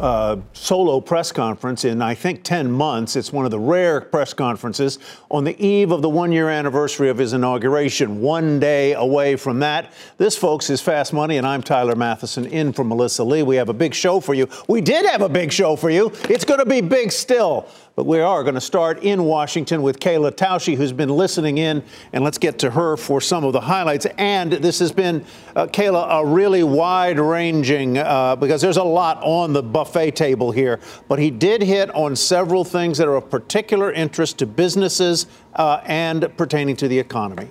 uh, solo press conference in, I think, 10 months. It's one of the rare press conferences on the eve of the one year anniversary of his inauguration. One day away from that. This, folks, is Fast Money, and I'm Tyler Mathisen in for Melissa Lee. We have a big show for you. We did have a big show for you. It's going to be big still. But we are going to start in Washington with Kayla Tausche, who's been listening in, and let's get to her for some of the highlights. And this has been, uh, Kayla, a really wide ranging, uh, because there's a lot on the buffet table here. But he did hit on several things that are of particular interest to businesses uh, and pertaining to the economy.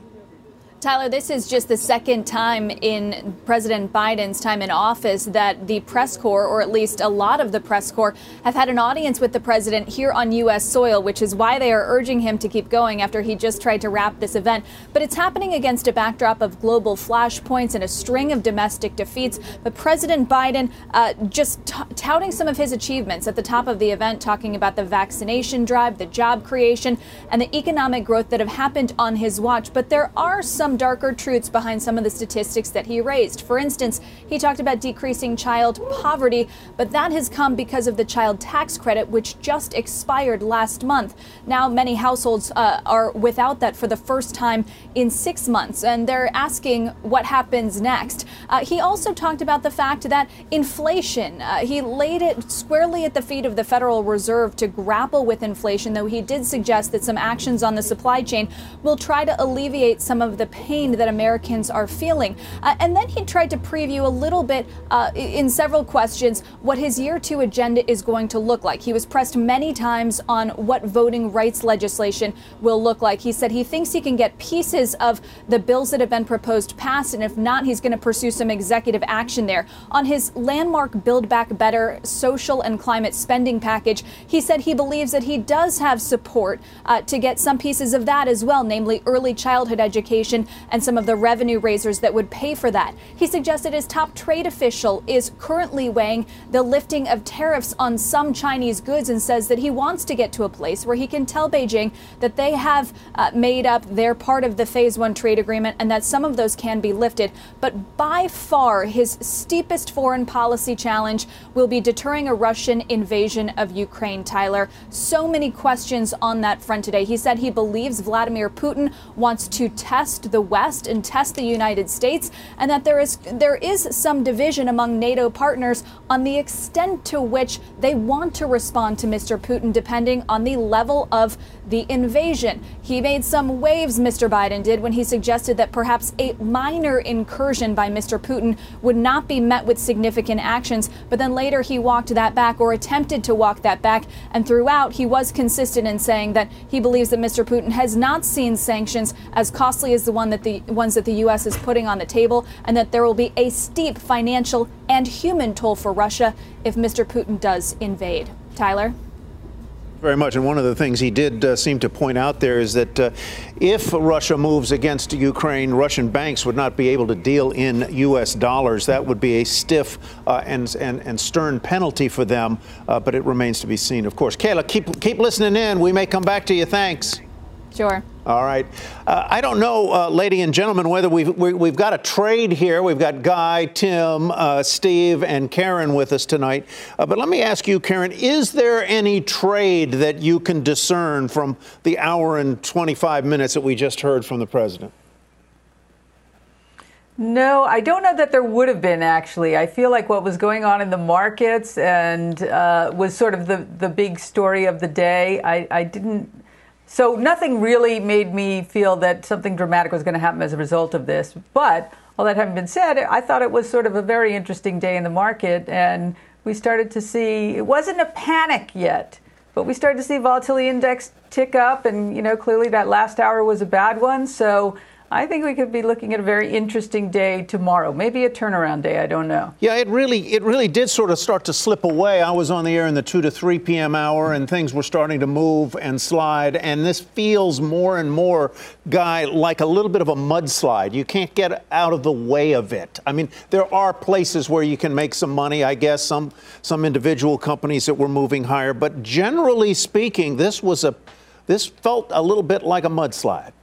Tyler, this is just the second time in President Biden's time in office that the press corps, or at least a lot of the press corps, have had an audience with the president here on U.S. soil, which is why they are urging him to keep going after he just tried to wrap this event. But it's happening against a backdrop of global flashpoints and a string of domestic defeats. But President Biden uh, just t- touting some of his achievements at the top of the event, talking about the vaccination drive, the job creation, and the economic growth that have happened on his watch. But there are some some darker truths behind some of the statistics that he raised. For instance, he talked about decreasing child poverty, but that has come because of the child tax credit, which just expired last month. Now, many households uh, are without that for the first time in six months, and they're asking what happens next. Uh, he also talked about the fact that inflation, uh, he laid it squarely at the feet of the Federal Reserve to grapple with inflation, though he did suggest that some actions on the supply chain will try to alleviate some of the pain that Americans are feeling. Uh, and then he tried to preview a little bit uh, in several questions what his year two agenda is going to look like. He was pressed many times on what voting rights legislation will look like. He said he thinks he can get pieces of the bills that have been proposed passed, and if not, he's going to pursue some executive action there. On his landmark Build Back Better social and climate spending package, he said he believes that he does have support uh, to get some pieces of that as well, namely early childhood education and some of the revenue raisers that would pay for that. He suggested his top trade official is currently weighing the lifting of tariffs on some Chinese goods and says that he wants to get to a place where he can tell Beijing that they have uh, made up their part of the phase one trade agreement and that some of those can be lifted. But by far, his steepest foreign policy challenge will be deterring a Russian invasion of Ukraine, Tyler. So many questions on that front today. He said he believes Vladimir Putin wants to test the the West and test the United States, and that there is there is some division among NATO partners on the extent to which they want to respond to Mr. Putin, depending on the level of the invasion. He made some waves, Mr. Biden did, when he suggested that perhaps a minor incursion by Mr. Putin would not be met with significant actions, but then later he walked that back or attempted to walk that back, and throughout he was consistent in saying that he believes that Mr. Putin has not seen sanctions as costly as the one that the ones that the U.S. is putting on the table, and that there will be a steep financial and human toll for Russia if Mr. Putin does invade. Tyler? Very much. And one of the things he did uh, seem to point out there is that uh, if Russia moves against Ukraine, Russian banks would not be able to deal in U.S. dollars. That would be a stiff uh, and, and, and stern penalty for them, uh, but it remains to be seen, of course. Kayla, keep, keep listening in. We may come back to you. Thanks. Sure. All right. Uh, I don't know, uh, ladies and gentlemen, whether we've, we, have we have got a trade here. We've got Guy, Tim, uh, Steve, and Karen with us tonight. Uh, but let me ask you, Karen, is there any trade that you can discern from the hour and 25 minutes that we just heard from the president? No, I don't know that there would have been actually. I feel like what was going on in the markets and uh, was sort of the, the big story of the day. I, I didn't so nothing really made me feel that something dramatic was going to happen as a result of this. But all that having been said, I thought it was sort of a very interesting day in the market, and we started to see it wasn't a panic yet, but we started to see volatility index tick up, and you know clearly that last hour was a bad one. So I think we could be looking at a very interesting day tomorrow. Maybe a turnaround day. I don't know. Yeah, it really, it really did sort of start to slip away. I was on the air in the two to three p.m. hour, and things were starting to move and slide. And this feels more and more, guy, like a little bit of a mudslide. You can't get out of the way of it. I mean, there are places where you can make some money. I guess some some individual companies that were moving higher, but generally speaking, this was a, this felt a little bit like a mudslide.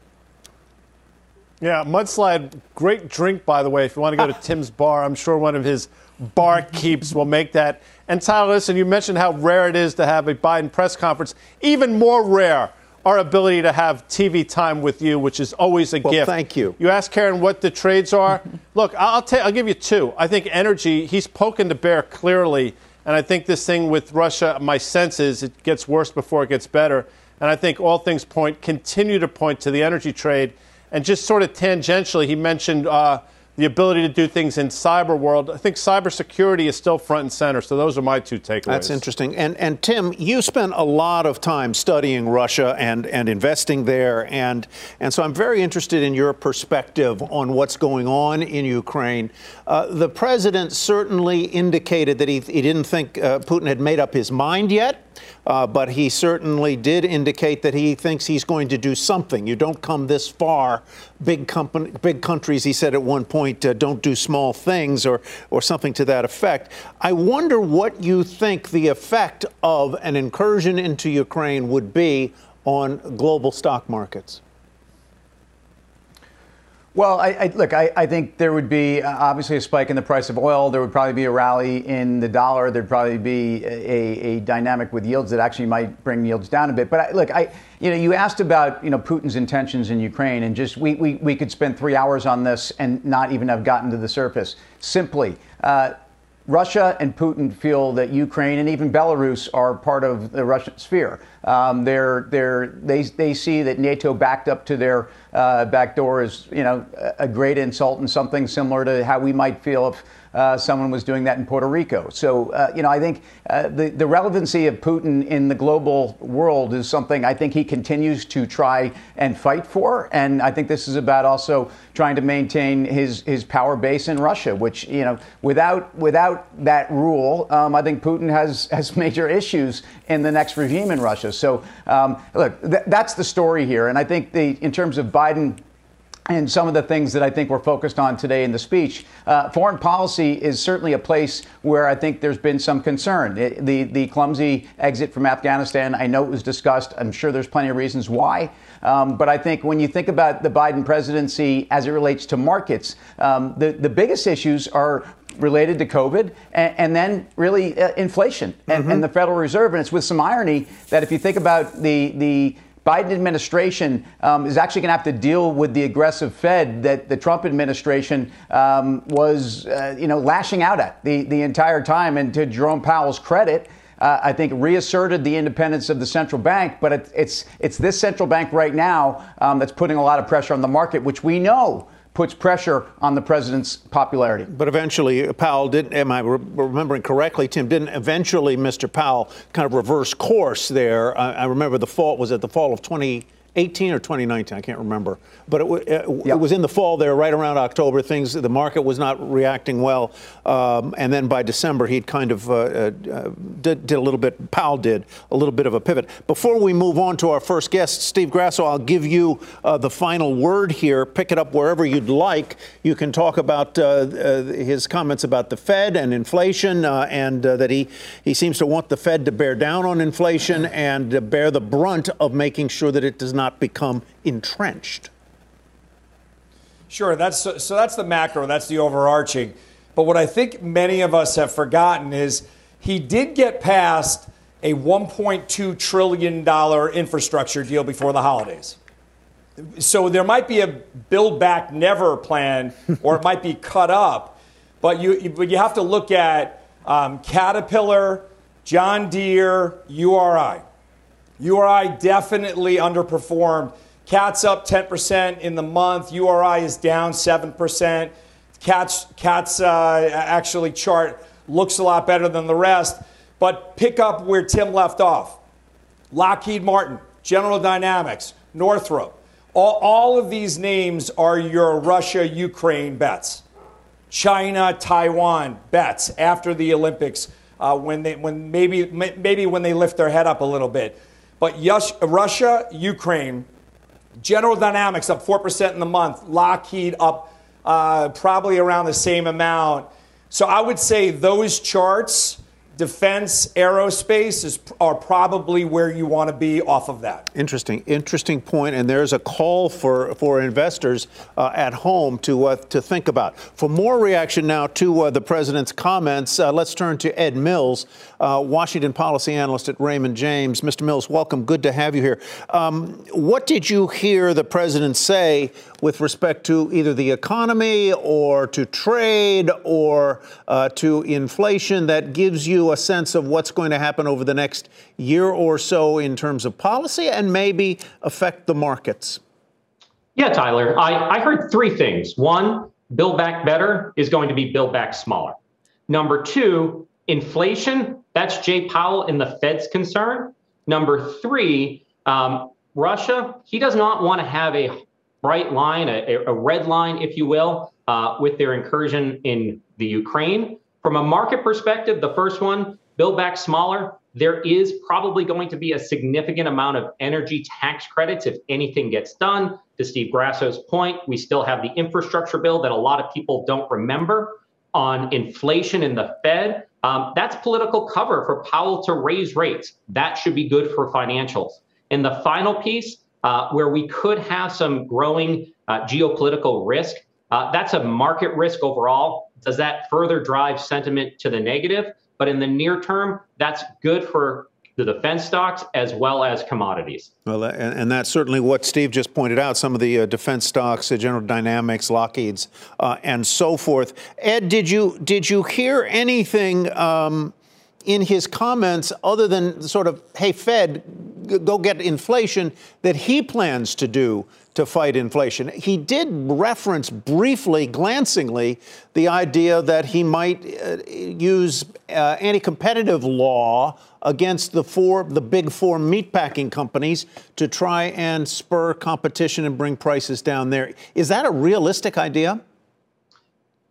Yeah, mudslide, great drink, by the way. If you want to go to Tim's bar, I'm sure one of his bar keeps will make that. And Tyler, listen, you mentioned how rare it is to have a Biden press conference. Even more rare, our ability to have TV time with you, which is always a well, gift. Thank you. You ask Karen what the trades are. Look, I'll, i I'll give you two. I think energy, he's poking the bear clearly. And I think this thing with Russia, my sense is it gets worse before it gets better. And I think all things point, continue to point to the energy trade. And just sort of tangentially, he mentioned uh, the ability to do things in cyber world. I think cybersecurity is still front and center. So those are my two takeaways. That's interesting. And and Tim, you spent a lot of time studying Russia and and investing there, and and so I'm very interested in your perspective on what's going on in Ukraine. Uh, the president certainly indicated that he he didn't think uh, Putin had made up his mind yet. Uh, but he certainly did indicate that he thinks he's going to do something. You don't come this far. Big company, big countries, he said at one point, uh, don't do small things or, or something to that effect. I wonder what you think the effect of an incursion into Ukraine would be on global stock markets. Well, I, I, look, I, I, think there would be uh, obviously a spike in the price of oil. There would probably be a rally in the dollar. There'd probably be a, a dynamic with yields that actually might bring yields down a bit. But look, I, you know, you asked about you know Putin's intentions in Ukraine, and just we, we, we could spend three hours on this and not even have gotten to the surface. Simply, uh, Russia and Putin feel that Ukraine and even Belarus are part of the Russian sphere. Um, they're, they're, they, they see that NATO backed up to their uh, back door is, you know, a great insult and something similar to how we might feel if uh, someone was doing that in Puerto Rico. So, uh, you know, I think uh, the, the relevancy of Putin in the global world is something I think he continues to try and fight for. And I think this is about also trying to maintain his, his power base in Russia, which, you know, without, without that rule, um, I think Putin has, has major issues in the next regime in Russia. So, um, look, th- that's the story here. And I think the, in terms of Biden and some of the things that I think we're focused on today in the speech. Uh, foreign policy is certainly a place where I think there's been some concern. It, the, the clumsy exit from Afghanistan, I know it was discussed. I'm sure there's plenty of reasons why. Um, but I think when you think about the Biden presidency as it relates to markets, um, the, the biggest issues are related to COVID, and, and then really uh, inflation and, mm-hmm. and, the Federal Reserve. And it's with some irony that if you think about the the Biden administration um, is actually going to have to deal with the aggressive Fed that the Trump administration um, was, uh, you know, lashing out at the, the entire time. And to Jerome Powell's credit, uh, I think reasserted the independence of the central bank. But it, it's it's this central bank right now um, that's putting a lot of pressure on the market, which we know puts pressure on the president's popularity. But eventually, uh, Powell didn't, am I re- remembering correctly, Tim, didn't eventually Mr. Powell kind of reverse course there? I, I remember the fault was at the fall of 2018 or 2019? I can't remember but it, it, it, was in the fall there, right around October. Things the market was not reacting well, um, and then by December he'd kind of uh, uh, did, did, a little bit. Powell did a little bit of a pivot. Before we move on to our first guest, Steve Grasso, I'll give you uh, the final word here. Pick it up wherever you'd like. You can talk about uh, uh, his comments about the Fed and inflation, uh, and that he he seems to want the Fed to bear down on inflation and bear the brunt of making sure that it does not become entrenched. Sure, that's so, so that's the macro, that's the overarching. But what I think many of us have forgotten is he did get passed a 1.2 trillion dollar infrastructure deal before the holidays. So there might be a build back never plan or it might be cut up, but you but you have to look at um, Caterpillar, John Deere, URI. URI definitely underperformed Cat's up 10% in the month. URI is down 7%. Cat's, Cat's uh, actually chart looks a lot better than the rest. But pick up where Tim left off. Lockheed Martin, General Dynamics, Northrop, all, all of these names are your Russia Ukraine bets. China, Taiwan bets after the Olympics uh, when they when maybe maybe when they lift their head up a little bit. But yes, Russia, Ukraine, General Dynamics up four percent in the month. Lockheed up uh, probably around the same amount. So I would say those charts defense, aerospace is, are probably where you want to be off of that. Interesting, interesting point. And there's a call for, for investors uh, at home to, uh, to think about. For more reaction now to uh, the president's comments, uh, let's turn to Ed Mills, uh, Washington policy analyst at Raymond James. Mr. Mills, welcome. Good to have you here. Um, what did you hear the president say with respect to either the economy or to trade or uh, to inflation that gives you a sense of what's going to happen over the next year or so in terms of policy and maybe affect the markets? Yeah, Tyler, I, I heard three things. One, build back better is going to be build back smaller. Number two, inflation, that's Jay Powell and the Fed's concern. Number three, um, Russia, he does not want to have a bright line, a, a red line, if you will, uh, with their incursion in the Ukraine. From a market perspective, the first one, build back smaller. There is probably going to be a significant amount of energy tax credits if anything gets done. To Steve Grasso's point, we still have the infrastructure bill that a lot of people don't remember on inflation in the Fed. Um, that's political cover for Powell to raise rates. That should be good for financials. And the final piece, uh, where we could have some growing uh, geopolitical risk. Uh, that's a market risk overall. Does that further drive sentiment to the negative? But in the near term, that's good for the defense stocks as well as commodities. Well, and, and that's certainly what Steve just pointed out. Some of the uh, defense stocks, uh, General Dynamics, Lockheed's, uh, and so forth. Ed, did you did you hear anything um, in his comments other than sort of, "Hey, Fed, go get inflation that he plans to do to fight inflation. He did reference briefly, glancingly, the idea that he might uh, use uh, anti-competitive law against the four, the big four meatpacking companies to try and spur competition and bring prices down there. Is that a realistic idea?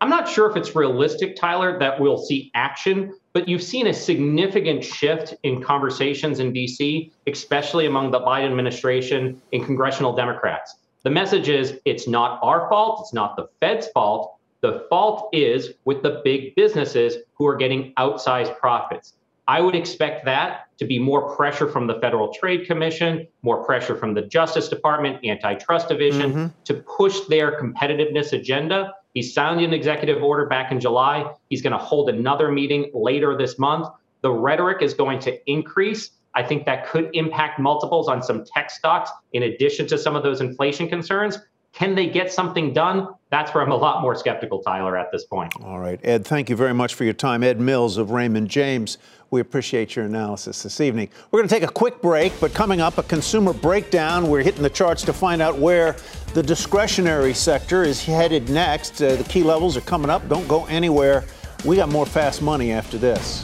I'm not sure if it's realistic, Tyler, that we'll see action, but you've seen a significant shift in conversations in DC, especially among the Biden administration and congressional Democrats. The message is it's not our fault, it's not the Fed's fault. The fault is with the big businesses who are getting outsized profits. I would expect that to be more pressure from the Federal Trade Commission, more pressure from the Justice Department, Antitrust Division mm-hmm. to push their competitiveness agenda he signed an executive order back in July. He's going to hold another meeting later this month. The rhetoric is going to increase. I think that could impact multiples on some tech stocks in addition to some of those inflation concerns. Can they get something done? That's where I'm a lot more skeptical, Tyler, at this point. All right. Ed, thank you very much for your time. Ed Mills of Raymond James. We appreciate your analysis this evening. We're going to take a quick break, but coming up, a consumer breakdown. We're hitting the charts to find out where the discretionary sector is headed next. Uh, the key levels are coming up. Don't go anywhere. We got more fast money after this.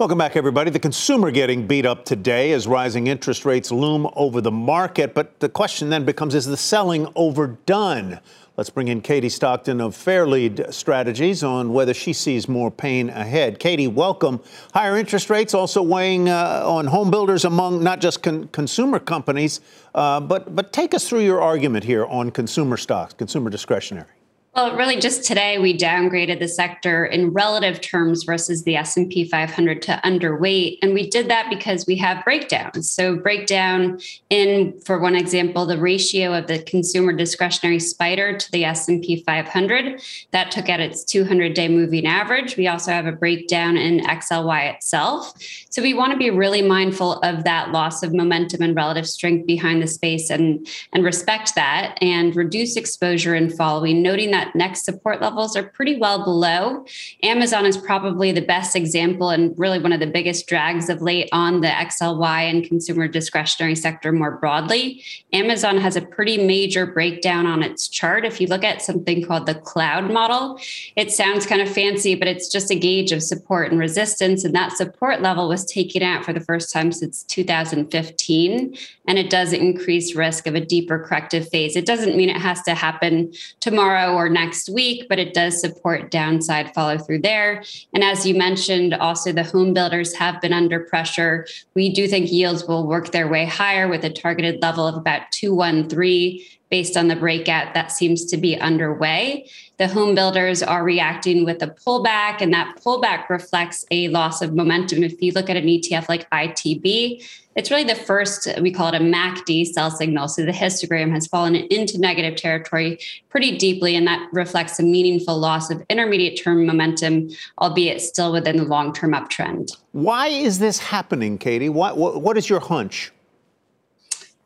Welcome back, everybody. The consumer getting beat up today as rising interest rates loom over the market. But the question then becomes is the selling overdone? Let's bring in Katie Stockton of Fairlead Strategies on whether she sees more pain ahead. Katie, welcome. Higher interest rates also weighing uh, on home builders among not just con- consumer companies, uh, but, but take us through your argument here on consumer stocks, consumer discretionary. Well, really, just today we downgraded the sector in relative terms versus the S and P 500 to underweight, and we did that because we have breakdowns. So, breakdown in, for one example, the ratio of the consumer discretionary spider to the S and P 500 that took out its 200-day moving average. We also have a breakdown in XLY itself. So, we want to be really mindful of that loss of momentum and relative strength behind the space, and and respect that, and reduce exposure in following, noting that next support levels are pretty well below. Amazon is probably the best example and really one of the biggest drags of late on the XLY and consumer discretionary sector more broadly. Amazon has a pretty major breakdown on its chart. If you look at something called the cloud model, it sounds kind of fancy, but it's just a gauge of support and resistance. And that support level was taken out for the first time since 2015. And it does increase risk of a deeper corrective phase. It doesn't mean it has to happen tomorrow or next week, but it does support downside follow through there. And as you mentioned, also the home builders have been under pressure. We do think yields will work their way higher with a targeted level of about 213 based on the breakout that seems to be underway. The home builders are reacting with a pullback, and that pullback reflects a loss of momentum. If you look at an ETF like ITB, it's really the first, we call it a MACD sell signal. So the histogram has fallen into negative territory pretty deeply, and that reflects a meaningful loss of intermediate term momentum, albeit still within the long term uptrend. Why is this happening, Katie? What, what, what is your hunch?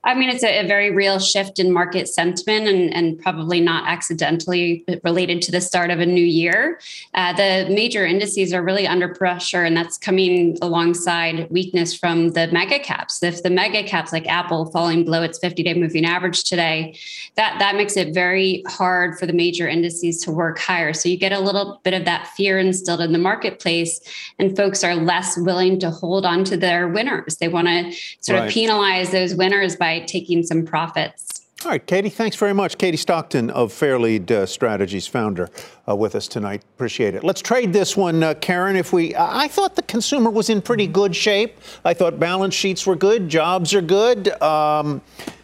I mean, it's a, a, very real shift in market sentiment and, and, probably not accidentally related to the start of a new year. Uh, the major indices are really under pressure, and that's coming alongside weakness from the mega caps. If the mega caps like Apple falling below its 50 day moving average today, that, that makes it very hard for the major indices to work higher. So you get a little bit of that fear instilled in the marketplace, and folks are less willing to hold on to their winners. They want to sort right. of penalize those winners by taking some profits. All right, Katie, thanks very much. Katie Stockton of Fairlead uh, Strategies, founder, uh, with us tonight. Appreciate it. Let's trade this one, uh, Karen. If we, I thought the consumer was in pretty good shape. I thought balance sheets were good, jobs are good. Um,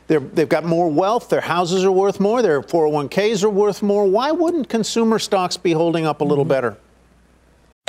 they've got more wealth. Their houses are worth more. Their 401ks are worth more. Why wouldn't consumer stocks be holding up a little mm-hmm. better?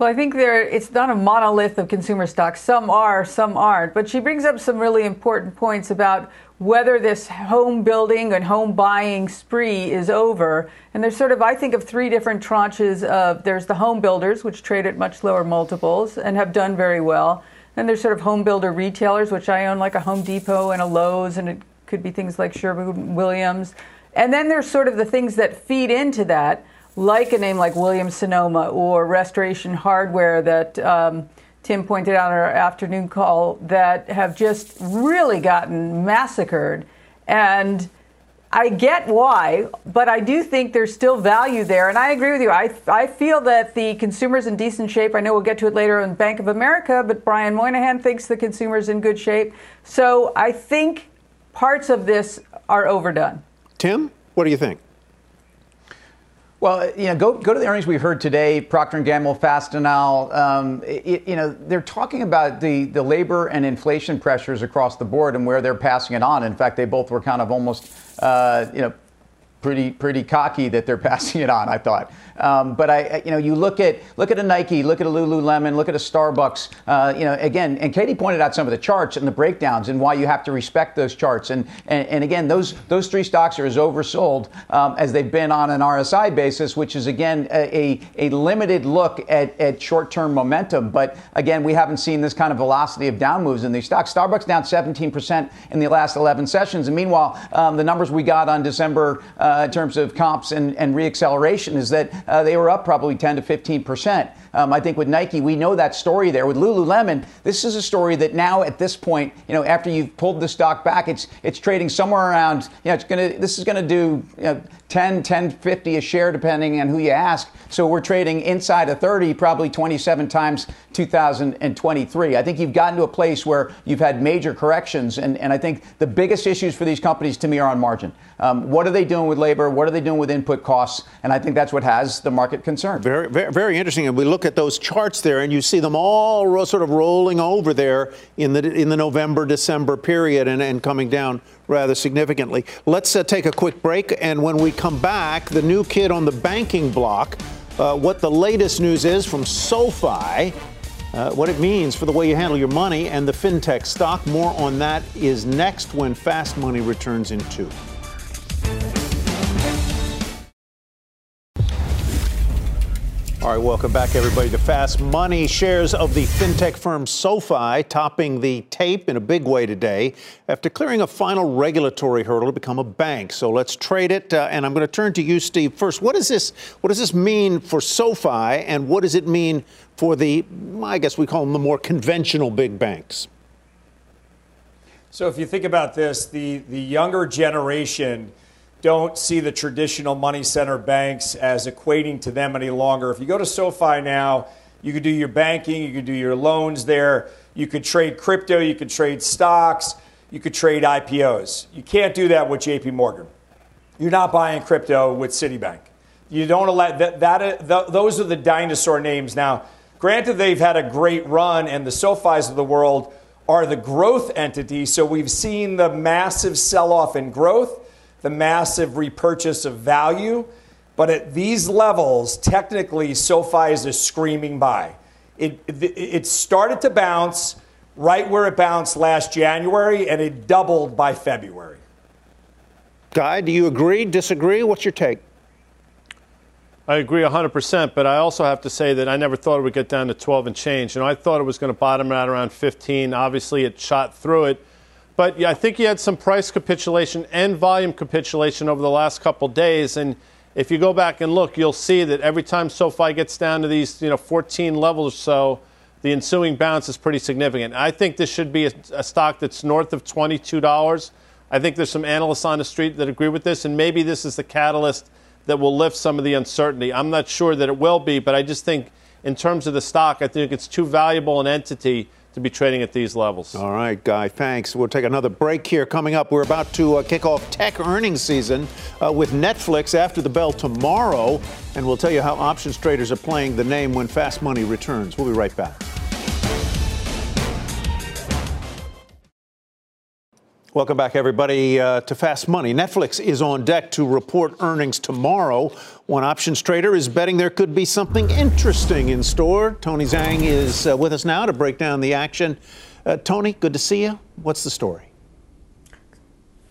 Well, I think there it's not a monolith of consumer stocks. Some are, some aren't. But she brings up some really important points about whether this home building and home buying spree is over. And there's sort of, I think, of three different tranches of there's the home builders, which trade at much lower multiples and have done very well. Then there's sort of home builder retailers, which I own, like a Home Depot and a Lowe's, and it could be things like Sherwin Williams. And then there's sort of the things that feed into that, like a name like Williams Sonoma or Restoration Hardware that. Um, Tim pointed out in our afternoon call, that have just really gotten massacred. And I get why, but I do think there's still value there. And I agree with you. I, I feel that the consumer's in decent shape. I know we'll get to it later on Bank of America, but Brian Moynihan thinks the consumer's in good shape. So I think parts of this are overdone. Tim, what do you think? Well, you know, go go to the earnings we heard today. Procter Gamble, Fastenal. Um, it, you know, they're talking about the the labor and inflation pressures across the board and where they're passing it on. In fact, they both were kind of almost, uh, you know, pretty pretty cocky that they're passing it on. I thought, um, but I you know you look at look at a Nike, look at a Lululemon, look at a Starbucks. Uh, you know again, and Katie pointed out some of the charts and the breakdowns and why you have to respect those charts. And and, and again, those those three stocks are as oversold um, as they've been on an RSI basis, which is again a a, a limited look at, at short term momentum. But again, we haven't seen this kind of velocity of down moves in these stocks. Starbucks down 17% in the last 11 sessions, and meanwhile, um, the numbers we got on December. Uh, in terms of comps and, and reacceleration is that uh, they were up probably 10 to 15 percent. Um, I think with Nike, we know that story there. With Lululemon, this is a story that now at this point, you know, after you've pulled the stock back, it's it's trading somewhere around, you know, it's gonna this is gonna do you know, 10, 10, 50 a share depending on who you ask. So we're trading inside of 30, probably 27 times 2023. I think you've gotten to a place where you've had major corrections, and, and I think the biggest issues for these companies to me are on margin. Um, what are they doing with labor? What are they doing with input costs? And I think that's what has the market concerned. Very, very, very interesting. And we look at those charts there, and you see them all sort of rolling over there in the in the November December period, and, and coming down rather significantly. Let's uh, take a quick break, and when we come back, the new kid on the banking block. Uh, what the latest news is from SoFi, uh, what it means for the way you handle your money, and the fintech stock. More on that is next when Fast Money returns in two. All right, welcome back, everybody, to Fast Money. Shares of the fintech firm SoFi topping the tape in a big way today after clearing a final regulatory hurdle to become a bank. So let's trade it, uh, and I'm going to turn to you, Steve. First, what does this what does this mean for SoFi, and what does it mean for the I guess we call them the more conventional big banks? So if you think about this, the the younger generation don't see the traditional money center banks as equating to them any longer. If you go to SoFi now, you could do your banking, you could do your loans there, you could trade crypto, you could trade stocks, you could trade IPOs. You can't do that with JP Morgan. You're not buying crypto with Citibank. You don't allow that, that, those are the dinosaur names. Now, granted, they've had a great run, and the SoFis of the world are the growth entity. So we've seen the massive sell off in growth the massive repurchase of value. But at these levels, technically, SoFi is a screaming buy. It, it, it started to bounce right where it bounced last January, and it doubled by February. Guy, do you agree, disagree? What's your take? I agree 100%, but I also have to say that I never thought it would get down to 12 and change. You know, I thought it was going to bottom out around 15. Obviously, it shot through it. But yeah, I think you had some price capitulation and volume capitulation over the last couple days. And if you go back and look, you'll see that every time SoFi gets down to these, you know, 14 levels or so, the ensuing bounce is pretty significant. I think this should be a, a stock that's north of $22. I think there's some analysts on the street that agree with this, and maybe this is the catalyst that will lift some of the uncertainty. I'm not sure that it will be, but I just think in terms of the stock, I think it's too valuable an entity to be trading at these levels. All right, Guy, thanks. We'll take another break here. Coming up, we're about to uh, kick off tech earnings season uh, with Netflix after the bell tomorrow, and we'll tell you how options traders are playing the name when Fast Money returns. We'll be right back. Welcome back, everybody, uh, to Fast Money. Netflix is on deck to report earnings tomorrow. One options trader is betting there could be something interesting in store. Tony Zhang is uh, with us now to break down the action. Uh, Tony, good to see you. What's the story?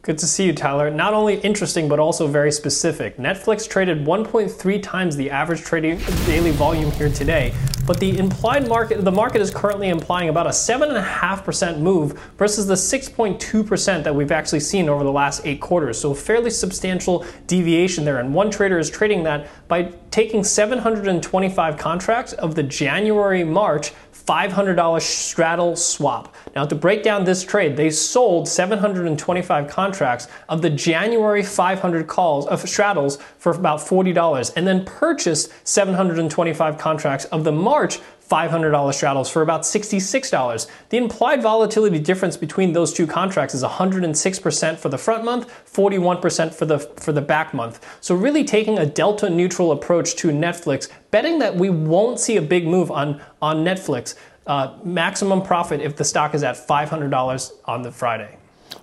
Good to see you, Tyler. Not only interesting, but also very specific. Netflix traded 1.3 times the average trading daily volume here today, but the implied market, the market is currently implying about a 7.5% move versus the 6.2% that we've actually seen over the last eight quarters. So, a fairly substantial deviation there. And one trader is trading that by taking 725 contracts of the January March $500 straddle swap. Now, to break down this trade, they sold 725 contracts of the January 500 calls of straddles for about $40 and then purchased 725 contracts of the March $500 straddles for about $66. The implied volatility difference between those two contracts is 106% for the front month, 41% for the for the back month. So really taking a delta neutral approach to Netflix, betting that we won't see a big move on on Netflix. Uh, maximum profit if the stock is at $500 on the Friday.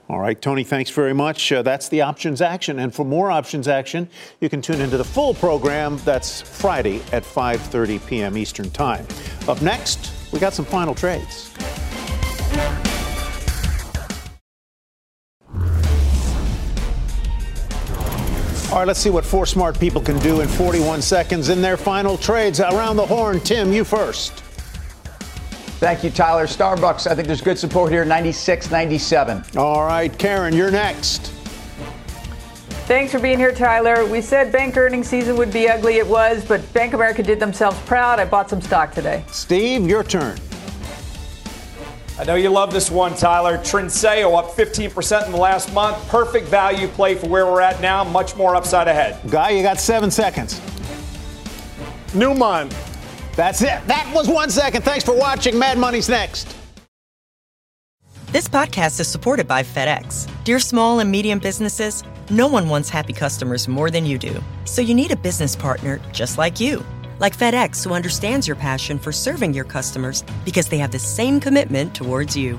All right, Tony, thanks very much. Uh, that's the options action. And for more options action, you can tune into the full program. That's Friday at 5:30 p.m. Eastern Time. Up next, we got some final trades. All right, let's see what four smart people can do in 41 seconds in their final trades. Around the horn, Tim, you first. Thank you, Tyler. Starbucks, I think there's good support here, 96, 97. All right, Karen, you're next. Thanks for being here, Tyler. We said bank earnings season would be ugly. It was, but Bank of America did themselves proud. I bought some stock today. Steve, your turn. I know you love this one, Tyler. Trinseo up 15% in the last month. Perfect value play for where we're at now. Much more upside ahead. Guy, you got seven seconds. Newmont. That's it. That was one second. Thanks for watching. Mad Money's next. This podcast is supported by FedEx. Dear small and medium businesses, no one wants happy customers more than you do. So you need a business partner just like you. Like FedEx, who understands your passion for serving your customers because they have the same commitment towards you.